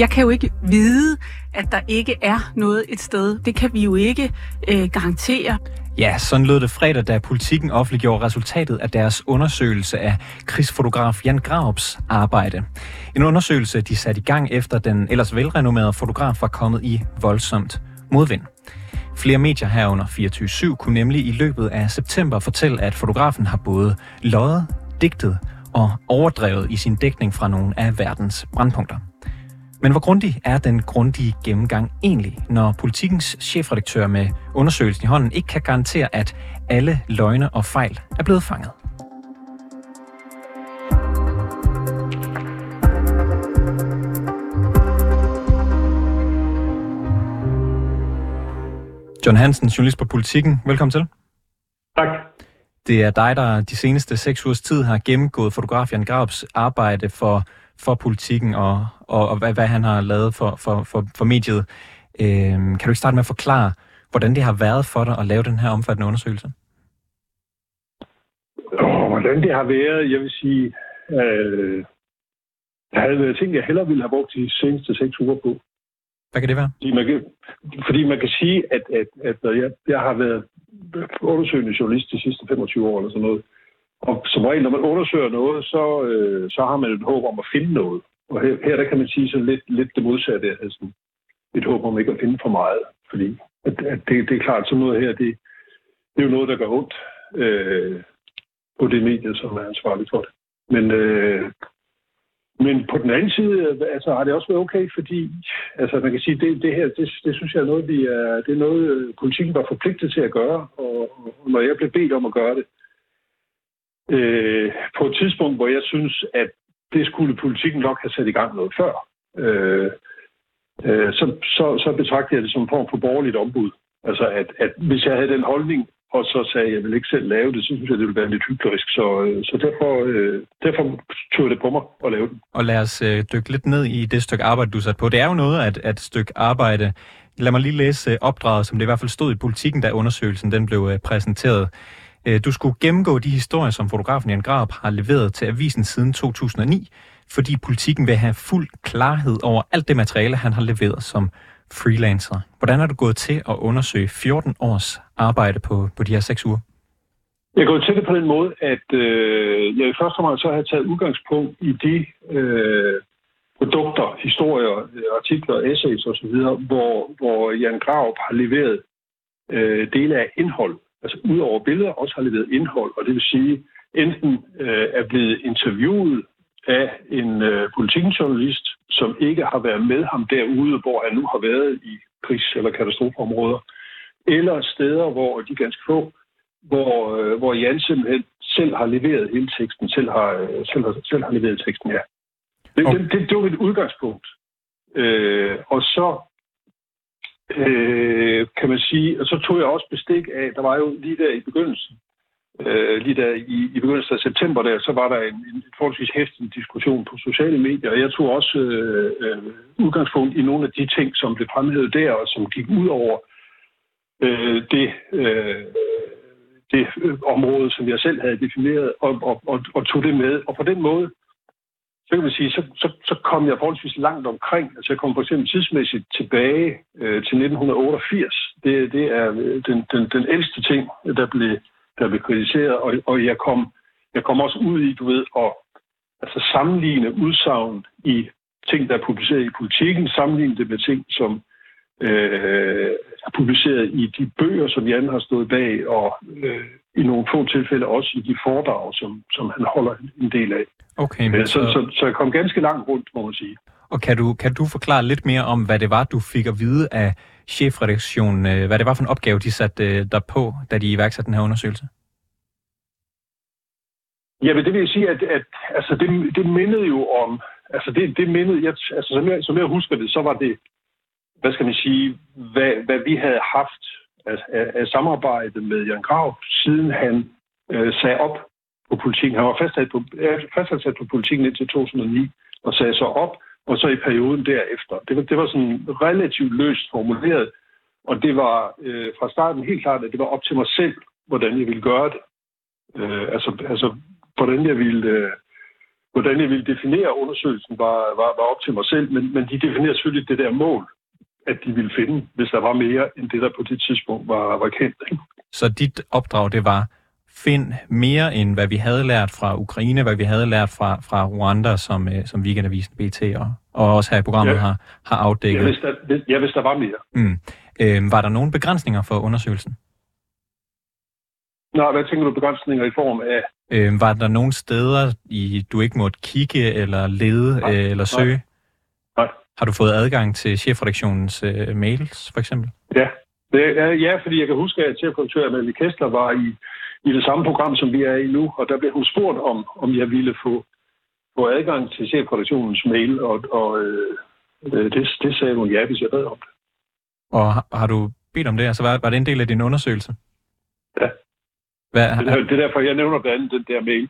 Jeg kan jo ikke vide, at der ikke er noget et sted. Det kan vi jo ikke øh, garantere. Ja, sådan lød det fredag, da politikken offentliggjorde resultatet af deres undersøgelse af krigsfotograf Jan Graups arbejde. En undersøgelse, de satte i gang efter den ellers velrenommerede fotograf var kommet i voldsomt modvind. Flere medier herunder 24-7 kunne nemlig i løbet af september fortælle, at fotografen har både løjet, digtet og overdrevet i sin dækning fra nogle af verdens brandpunkter. Men hvor grundig er den grundige gennemgang egentlig, når politikens chefredaktør med undersøgelsen i hånden ikke kan garantere, at alle løgne og fejl er blevet fanget? John Hansen, journalist på Politiken. Velkommen til. Tak. Det er dig, der de seneste seks ugers tid har gennemgået fotograf Jan Grabs arbejde for, for politikken og, og, og hvad, hvad han har lavet for, for, for, for mediet. Øhm, kan du ikke starte med at forklare, hvordan det har været for dig at lave den her omfattende undersøgelse? Oh, hvordan det har været, jeg vil sige, øh, der havde været ting, jeg hellere ville have brugt de seneste seks uger på. Hvad kan det være? Fordi man kan, fordi man kan sige, at, at, at jeg, jeg har været undersøgende journalist de sidste 25 år eller sådan noget. Og som regel, når man undersøger noget, så, øh, så har man et håb om at finde noget. Og her, her der kan man sige så lidt, lidt det modsatte. Altså et håb om ikke at finde for meget. Fordi at, at det, det er klart, sådan noget her, det, det er jo noget, der gør ondt øh, på det medie, som er ansvarligt for det. Men øh, men på den anden side, altså, har det også været okay, fordi altså, man kan sige, det, det her, det, det synes jeg er noget, vi er, det er noget, øh, politikken var forpligtet til at gøre, og, og når jeg blev bedt om at gøre det, øh, på et tidspunkt, hvor jeg synes, at det skulle politikken nok have sat i gang noget før, øh, øh, så, så, så betragter jeg det som en form for borgerligt ombud. Altså, at, at hvis jeg havde den holdning, og så sagde jeg, at jeg vil ikke selv lave det, så synes jeg, det ville være lidt hyklerisk. Så, øh, så derfor, øh, derfor tog jeg det på mig at lave den. Og lad os øh, dykke lidt ned i det stykke arbejde, du satte på. Det er jo noget at, at stykke arbejde. Lad mig lige læse øh, opdraget, som det i hvert fald stod i politikken, da undersøgelsen den blev øh, præsenteret. Øh, du skulle gennemgå de historier, som fotografen Jan Grab har leveret til avisen siden 2009, fordi politikken vil have fuld klarhed over alt det materiale, han har leveret som freelancer. Hvordan er du gået til at undersøge 14 års arbejde på, på de her seks uger? Jeg går til det på den måde, at øh, jeg i første omgang så har taget udgangspunkt i de øh, produkter, historier, øh, artikler, essays osv., hvor, hvor Jan Graup har leveret øh, dele af indhold. Altså ud over billeder også har leveret indhold, og det vil sige, enten øh, er blevet interviewet af en øh, politikjournalist, som ikke har været med ham derude, hvor han nu har været i krigs- eller katastrofeområder, eller steder, hvor de ganske få, hvor, øh, hvor Jan simpelthen selv har leveret hele teksten, selv har, øh, selv har, selv har leveret teksten, ja. Det, okay. det, det, det var et udgangspunkt. Øh, og så øh, kan man sige, og så tog jeg også bestik af, der var jo lige der i begyndelsen, øh, lige der i, i begyndelsen af september, der, så var der en, en forholdsvis hæftig diskussion på sociale medier, og jeg tog også øh, øh, udgangspunkt i nogle af de ting, som blev fremhævet der, og som gik ud over øh, det, øh, det øh, område, som jeg selv havde defineret, og, og, og, og tog det med. Og på den måde, så kan man sige, så, så, så kom jeg forholdsvis langt omkring. Altså jeg kom for eksempel tidsmæssigt tilbage øh, til 1988. Det, det er øh, den, den, den ældste ting, der blev der blev kritiseret, og, og jeg, kom, jeg kom også ud i, du ved, at altså sammenligne udsagn i ting, der er publiceret i politikken, sammenligne det med ting, som øh, er publiceret i de bøger, som Jan har stået bag, og øh, i nogle få tilfælde også i de foredrag, som, som han holder en del af. Okay, men øh, så, så, så jeg kom ganske langt rundt, må man sige. Og kan du, kan du forklare lidt mere om, hvad det var, du fik at vide af chefredaktionen, øh, hvad det var for en opgave, de satte øh, der på, da de iværksatte den her undersøgelse? Ja, men det vil jeg sige, at, at altså det, det mindede jo om, altså det, det mindede, jeg, altså som jeg, som jeg husker det, så var det, hvad skal man sige, hvad, hvad vi havde haft af, af, af samarbejde med Jan Grav, siden han øh, sagde op på politikken. Han var fastsat på, øh, fastsat på politikken indtil 2009, og sagde så op, og så i perioden derefter. Det var, det var sådan relativt løst formuleret, og det var øh, fra starten helt klart, at det var op til mig selv, hvordan jeg ville gøre det. Øh, altså, altså, hvordan jeg ville, øh, hvordan jeg ville definere undersøgelsen, var, var, var op til mig selv, men, men de definerer selvfølgelig det der mål, at de ville finde, hvis der var mere end det, der på det tidspunkt var, var kendt. Ikke? Så dit opdrag, det var, find mere end hvad vi havde lært fra Ukraine, hvad vi havde lært fra, fra Rwanda, som, øh, som Weekendavisen BT og, og også her i programmet ja. har, har afdækket. Ja hvis, der, hvis, ja, hvis der var mere. Mm. Øh, var der nogle begrænsninger for undersøgelsen? Nej, hvad tænker du begrænsninger i form af? Øh, var der nogle steder, i du ikke måtte kigge eller lede nej, øh, eller søge? Nej. Har du fået adgang til chefredaktionens øh, mails, for eksempel? Ja. Det, ja, fordi jeg kan huske, at chefredaktør Amalie Kessler var i, i det samme program, som vi er i nu, og der blev hun spurgt om, om jeg ville få, få adgang til chefredaktionens mail, og, og øh, øh det, det sagde hun ja, hvis jeg bad om det. Og har, har du bedt om det? Altså, var, var det en del af din undersøgelse? Ja. Hvad, det, er, det er derfor, jeg nævner blandt andet den der mail,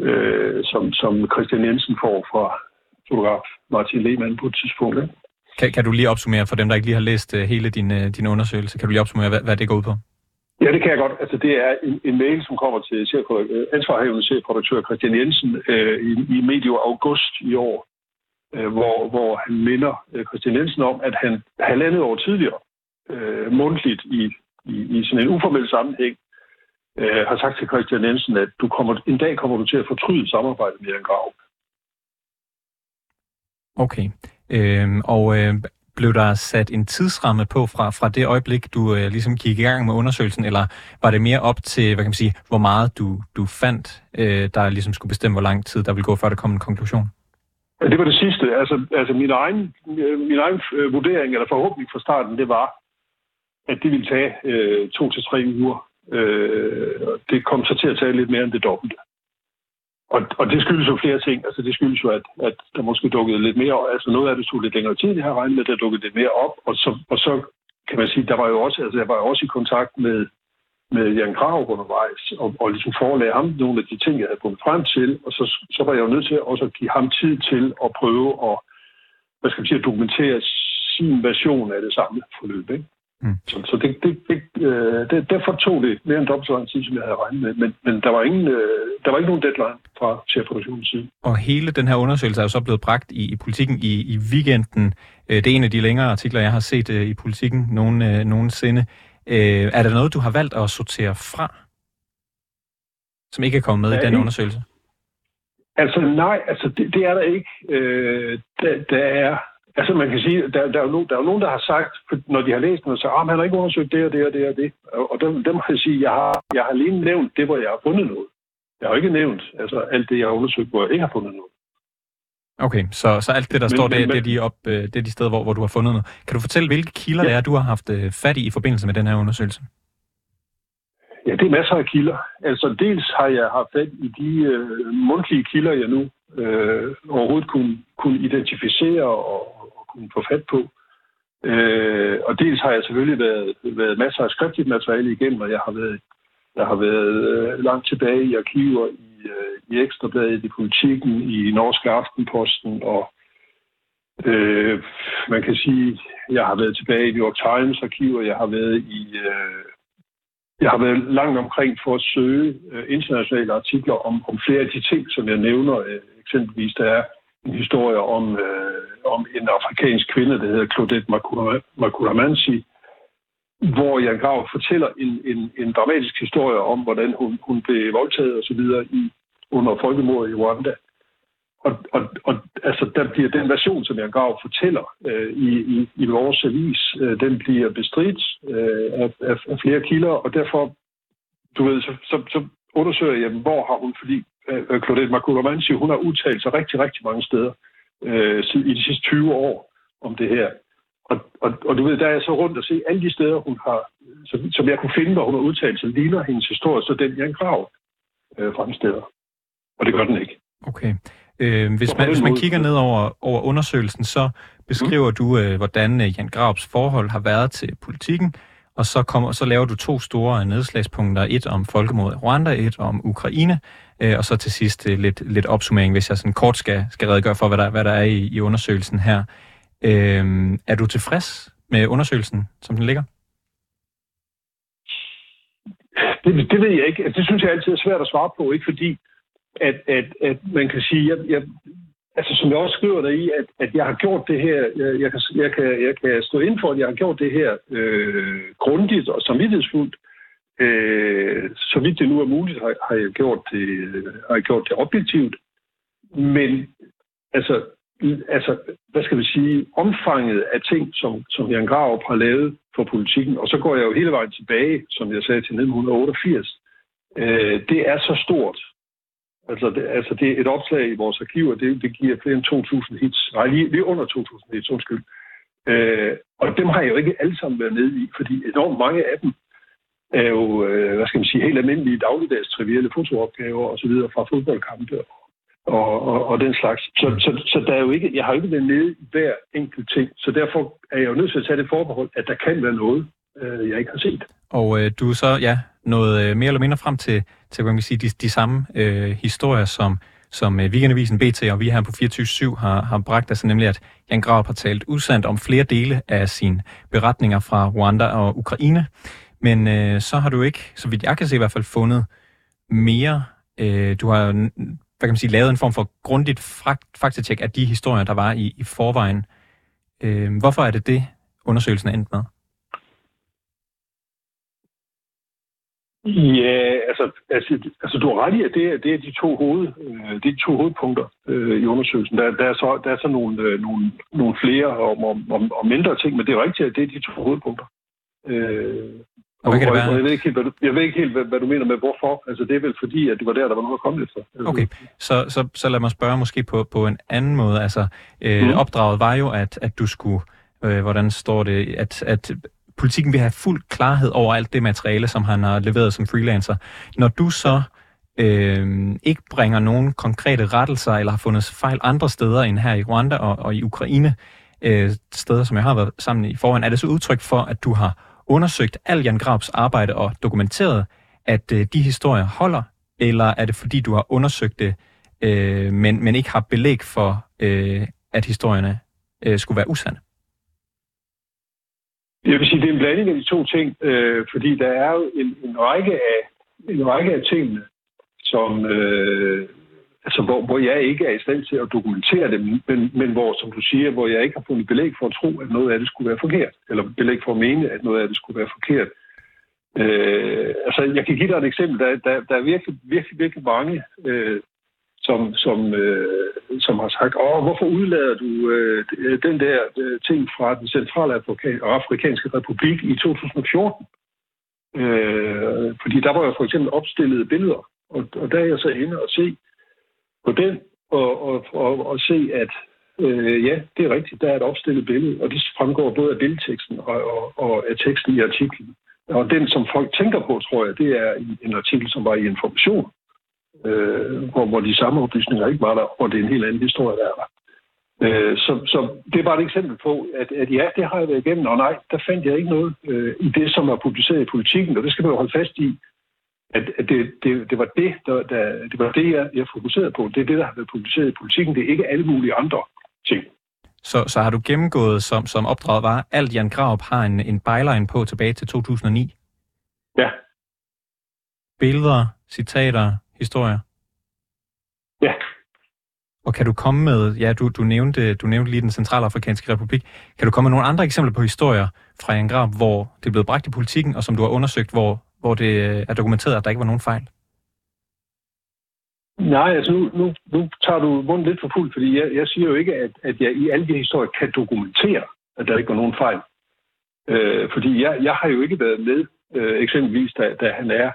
øh, som, som Christian Jensen får fra fotograf Martin Lehmann på et tidspunkt. Ikke? Kan, kan du lige opsummere for dem, der ikke lige har læst uh, hele din, uh, din undersøgelse? Kan du lige opsummere, hvad, hvad det går ud på? Ja, det kan jeg godt. Altså, det er en, en mail, som kommer til øh, ansvarhavende chefredaktør Christian Jensen øh, i, i medio august i år, øh, hvor, hvor han minder øh, Christian Jensen om, at han halvandet år tidligere, øh, mundtligt i, i, i sådan en uformel sammenhæng, øh, har sagt til Christian Jensen, at du kommer, en dag kommer du til at fortryde samarbejdet med Jan Grav. Okay. Øhm, og øh, blev der sat en tidsramme på fra, fra det øjeblik, du øh, ligesom gik i gang med undersøgelsen, eller var det mere op til, hvad kan man sige, hvor meget du, du fandt, øh, der ligesom skulle bestemme, hvor lang tid der ville gå, før der kom en konklusion? Ja, det var det sidste. Altså, altså min egen, øh, min egen øh, vurdering, eller forhåbning fra starten, det var, at det ville tage øh, to til tre uger Øh, det kom så til at tage lidt mere end det dobbelte. Og, og det skyldes jo flere ting. Altså det skyldes jo, at, at der måske dukkede lidt mere, altså noget af det tog lidt længere tid, det her regnet med, der dukkede lidt mere op, og så, og så kan man sige, der var jo også, altså jeg var jo også i kontakt med, med Jan Krav undervejs, og, og ligesom forelære ham nogle af de ting, jeg havde kommet frem til, og så, så var jeg jo nødt til også at give ham tid til at prøve at, hvad skal man sige, at dokumentere sin version af det samme forløb. Ikke? Mm. Så, så det, det, det, øh, det, derfor tog det mere end dobbelt så lang tid, som jeg havde regnet med. Men, men der, var ingen, øh, der var ikke nogen deadline fra chefproduktionens side. Og hele den her undersøgelse er jo så blevet bragt i, i politikken i, i weekenden. Øh, det er en af de længere artikler, jeg har set øh, i politikken nogen, øh, nogensinde. Øh, er der noget, du har valgt at sortere fra, som ikke er kommet med ja, i den undersøgelse? Altså nej, altså det, det er der ikke. Øh, der, der er Altså man kan sige, der, der, er jo nogen, der er jo nogen, der har sagt, når de har læst noget, så ah, han har ikke undersøgt det og det og det og det. Og dem, dem har jeg sige, jeg har, jeg har alene nævnt det, hvor jeg har fundet noget. Jeg har ikke nævnt altså, alt det, jeg har undersøgt, hvor jeg ikke har fundet noget. Okay, så, så alt det, der men, står der, men, det, er de op, øh, det er de steder, hvor, hvor du har fundet noget. Kan du fortælle, hvilke kilder ja. det er, du har haft øh, fat i i forbindelse med den her undersøgelse? Ja, det er masser af kilder. Altså dels har jeg haft fat i de øh, mundtlige kilder, jeg nu øh, overhovedet kunne, kunne identificere og, kunne få fat på. Øh, og dels har jeg selvfølgelig været, været masser af skriftligt materiale igennem, og jeg har været, jeg har været øh, langt tilbage i arkiver, i, øh, i Ekstrabladet, i Politikken, i Norske Aftenposten, og øh, man kan sige, jeg har været tilbage i New York Times arkiver, jeg har været i... Øh, jeg har været langt omkring for at søge øh, internationale artikler om, om flere af de ting, som jeg nævner. Øh, eksempelvis, der er en historie om, øh, om en afrikansk kvinde, der hedder Claudette Makulamansi, hvor Jan Grav fortæller en, en, en dramatisk historie om, hvordan hun, hun blev voldtaget og så videre i, under folkemordet i Rwanda. Og, og, og altså, der bliver den version, som Jan Grav fortæller øh, i, i, i vores avis, øh, den bliver bestridt øh, af, af, af flere kilder, og derfor, du ved, så, så, så undersøger jeg, hvor har hun, fordi øh, Claudette Makulamansi, hun har udtalt sig rigtig, rigtig mange steder øh, i de sidste 20 år om det her. Og, og, og du ved, der er jeg så rundt og se alle de steder, hun har, som, som jeg kunne finde, hvor hun har udtalt sig, ligner hendes historie, så den Jan Grav øh, fremstiller. Og det gør den ikke. Okay. Øh, hvis, man, hvis man kigger ned over, over undersøgelsen, så beskriver mm. du, øh, hvordan øh, Jan Graups forhold har været til politikken, og så, kommer, så laver du to store nedslagspunkter, et om folkemordet i Rwanda, et om Ukraine, øh, og så til sidst øh, lidt, lidt opsummering, hvis jeg sådan kort skal, skal redegøre for, hvad der, hvad der er i, i undersøgelsen her. Øh, er du tilfreds med undersøgelsen, som den ligger? Det, det ved jeg ikke. Det synes jeg altid er svært at svare på, ikke fordi at, at, at man kan sige, at jeg, altså som jeg også skriver der i, at, at jeg har gjort det her, jeg, jeg, kan, jeg, kan, jeg kan stå ind for, at jeg har gjort det her øh, grundigt og samvittighedsfuldt. Øh, så vidt det nu er muligt, har, har, jeg gjort det, har jeg gjort det objektivt. Men altså, altså, hvad skal vi sige, omfanget af ting, som, som Jan Graup har lavet for politikken, og så går jeg jo hele vejen tilbage, som jeg sagde, til 1988, øh, det er så stort. Altså det, altså, det er et opslag i vores arkiver, det, det giver flere end 2.000 hits. Nej, lige, lige under 2.000 hits, undskyld. Øh, og dem har jeg jo ikke alle sammen været nede i, fordi enormt mange af dem er jo, øh, hvad skal man sige, helt almindelige dagligdags trivielle fotoopgaver osv. fra fodboldkampe og, og, og den slags. Så, mm. så, så der er jo ikke, jeg har jo ikke været nede i hver enkelt ting, så derfor er jeg jo nødt til at tage det forbehold, at der kan være noget, øh, jeg ikke har set. Og øh, du er så, ja, noget øh, mere eller mindre frem til, til hvad man sige, de, de samme øh, historier, som, som øh, Weekendavisen BT og vi her på 24 har, har bragt, altså nemlig, at Jan Graup har talt usandt om flere dele af sine beretninger fra Rwanda og Ukraine. Men øh, så har du ikke, så vidt jeg kan se i hvert fald, fundet mere. Øh, du har hvad kan man sige, lavet en form for grundigt faktatjek af de historier, der var i, i forvejen. Øh, hvorfor er det det, undersøgelsen er endt med? Ja, altså, altså, altså du har ret i, at det er, det er de to hoved, øh, det er de to hovedpunkter øh, i undersøgelsen. Der, der, er så, der er så nogle, øh, nogle, nogle flere og, og, og, og mindre ting, men det er rigtigt, at det er de to hovedpunkter. Øh, og, hvad kan det være? Jeg ved ikke helt, hvad du, jeg ved ikke helt hvad, hvad du mener med hvorfor. Altså, det er vel fordi, at det var der, der var noget at komme efter. Okay, så, så, så lad mig spørge måske på, på en anden måde. Altså, øh, mm. opdraget var jo, at, at du skulle, øh, hvordan står det, at, at politikken vil have fuld klarhed over alt det materiale, som han har leveret som freelancer. Når du så øh, ikke bringer nogen konkrete rettelser, eller har fundet fejl andre steder end her i Rwanda og, og i Ukraine, øh, steder, som jeg har været sammen i forhånd, er det så udtryk for, at du har undersøgt al Jan Grabs arbejde og dokumenteret, at øh, de historier holder, eller er det fordi, du har undersøgt det, øh, men, men ikke har belæg for, øh, at historierne øh, skulle være usande? Jeg vil sige, det er en blanding af de to ting, øh, fordi der er jo en, en, række af, en række af tingene, som, øh, altså, hvor, hvor jeg ikke er i stand til at dokumentere det, men, men hvor, som du siger, hvor jeg ikke har fundet belæg for at tro, at noget af det skulle være forkert, eller belæg for at mene, at noget af det skulle være forkert. Øh, altså, jeg kan give dig et eksempel. Der, der, der er virkelig, virkelig, virkelig mange, øh, som, som, øh, som har sagt, Åh, hvorfor udlader du øh, den der øh, ting fra den centrale afrikanske republik i 2014? Øh, fordi der var jo for eksempel opstillede billeder, og, og der er jeg så inde og se, på den og, og, og, og se, at øh, ja, det er rigtigt, der er et opstillet billede, og det fremgår både af billedteksten og, og, og af teksten i artiklen. Og den, som folk tænker på, tror jeg, det er en artikel, som var i Information, øh, hvor, hvor de samme oplysninger ikke var der, og det er en helt anden historie, der er der. Øh, så, så det er bare et eksempel på, at, at ja, det har jeg været igennem, og nej, der fandt jeg ikke noget øh, i det, som er publiceret i politikken, og det skal man jo holde fast i at, det, det, det var det, der, der, det, var det jeg, jeg fokuserede på. Det er det, der har været publiceret i politikken. Det er ikke alle mulige andre ting. Så, så har du gennemgået, som, som opdraget var, alt Jan Graup har en, en byline på tilbage til 2009? Ja. Billeder, citater, historier? Ja. Og kan du komme med, ja, du, du, nævnte, du nævnte lige den centralafrikanske republik, kan du komme med nogle andre eksempler på historier fra Jan Graup, hvor det er blevet bragt i politikken, og som du har undersøgt, hvor, hvor det øh, er dokumenteret, at der ikke var nogen fejl? Nej, altså nu, nu, nu tager du munden lidt for fuld, fordi jeg, jeg siger jo ikke, at, at jeg i alle de historier kan dokumentere, at der ikke var nogen fejl. Øh, fordi jeg, jeg har jo ikke været med, øh, eksempelvis da, da han er,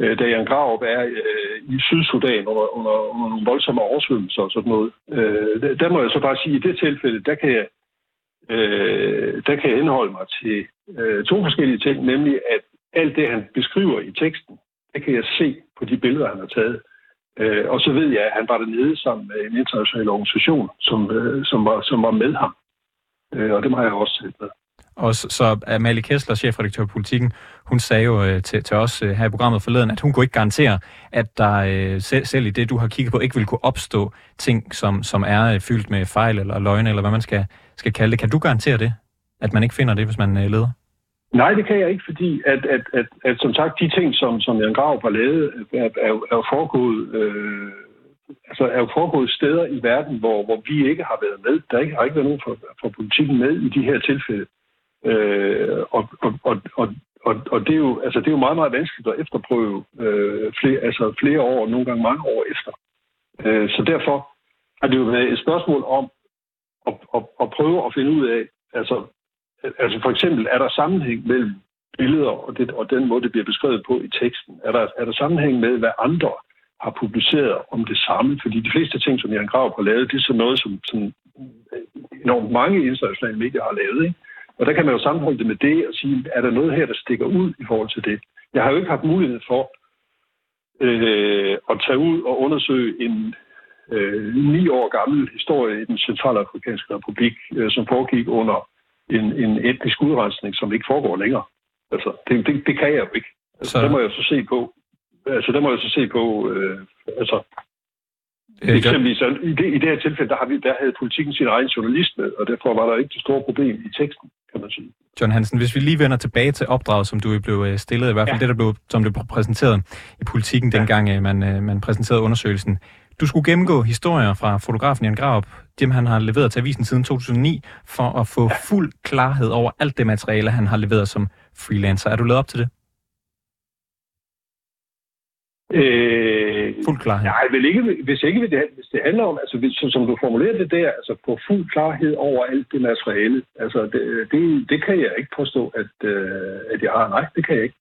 øh, da Jan Graup er øh, i Sydsudan under, under, under nogle voldsomme oversvømmelser og sådan noget. Øh, der, der må jeg så bare sige, at i det tilfælde, der kan jeg, øh, der kan jeg indholde mig til øh, to forskellige ting, nemlig at alt det, han beskriver i teksten, det kan jeg se på de billeder, han har taget. Øh, og så ved jeg, at han var dernede sammen med øh, en international organisation, som, øh, som, var, som var med ham. Øh, og det har jeg også set med. Og så, så Amalie Kessler, chefredaktør på Politiken, hun sagde jo øh, til, til os øh, her i programmet forleden, at hun kunne ikke garantere, at der øh, selv, selv i det, du har kigget på, ikke vil kunne opstå ting, som, som er øh, fyldt med fejl eller løgne, eller hvad man skal, skal kalde det. Kan du garantere det, at man ikke finder det, hvis man øh, leder? Nej, det kan jeg ikke, fordi at, at, at, at som sagt, de ting, som, som Jan Grav har lavet, er, er, er foregået, øh, altså er jo foregået steder i verden, hvor, hvor vi ikke har været med. Der ikke, har ikke været nogen fra, fra politikken med i de her tilfælde. Øh, og, og, og, og, og, og det, er jo, altså, det er jo meget, meget vanskeligt at efterprøve øh, flere, altså flere år, nogle gange mange år efter. Øh, så derfor har det jo været et spørgsmål om at, at, at prøve at finde ud af, altså, altså for eksempel, er der sammenhæng mellem billeder og, det, og den måde, det bliver beskrevet på i teksten? Er der, er der sammenhæng med, hvad andre har publiceret om det samme? Fordi de fleste ting, som Jan Grav har lavet, det er sådan noget, som, som enormt mange internationale medier har lavet. Ikke? Og der kan man jo sammenholde det med det og sige, er der noget her, der stikker ud i forhold til det? Jeg har jo ikke haft mulighed for øh, at tage ud og undersøge en øh, ni år gammel historie i den centralafrikanske republik, øh, som foregik under en, en etnisk udrensning, som ikke foregår længere. Altså, det, det, det kan jeg jo ikke. Altså, så... Det må jeg så se på. Altså, det må jeg så se på. Øh, altså, Øh, Eksempelvis, i det, i det her tilfælde, der, har vi, der havde politikken sin egen journalist med, og derfor var der ikke det store problem i teksten, kan man sige. John Hansen, hvis vi lige vender tilbage til opdraget, som du blev øh, stillet, i hvert fald ja. det, der blev, som blev præsenteret i politikken, ja. dengang øh, man, man præsenterede undersøgelsen. Du skulle gennemgå historier fra fotografen Jan Graup, dem han har leveret til avisen siden 2009, for at få fuld klarhed over alt det materiale, han har leveret som freelancer. Er du lavet op til det? Øh, fuld klarhed? Nej, vel ikke, hvis ikke det, hvis det handler om, altså hvis, som du formulerer det der, altså på fuld klarhed over alt det materiale, altså det, det, det kan jeg ikke påstå, at, øh, at jeg har. Nej, det kan jeg ikke.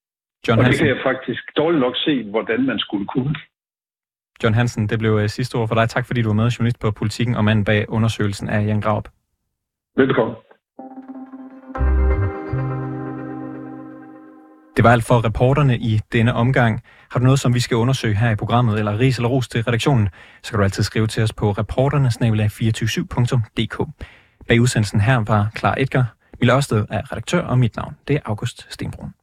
John og Hansen. det kan jeg faktisk dårligt nok se, hvordan man skulle kunne. John Hansen, det blev uh, sidste ord for dig. Tak fordi du var med, journalist på Politikken og manden bag undersøgelsen af Jan Graup. Velkommen. Det var alt for reporterne i denne omgang. Har du noget, som vi skal undersøge her i programmet, eller ris eller ros til redaktionen, så kan du altid skrive til os på reporterne-247.dk. Bag udsendelsen her var Klar Edgar. Mille Ørsted er redaktør, og mit navn det er August Stenbrun.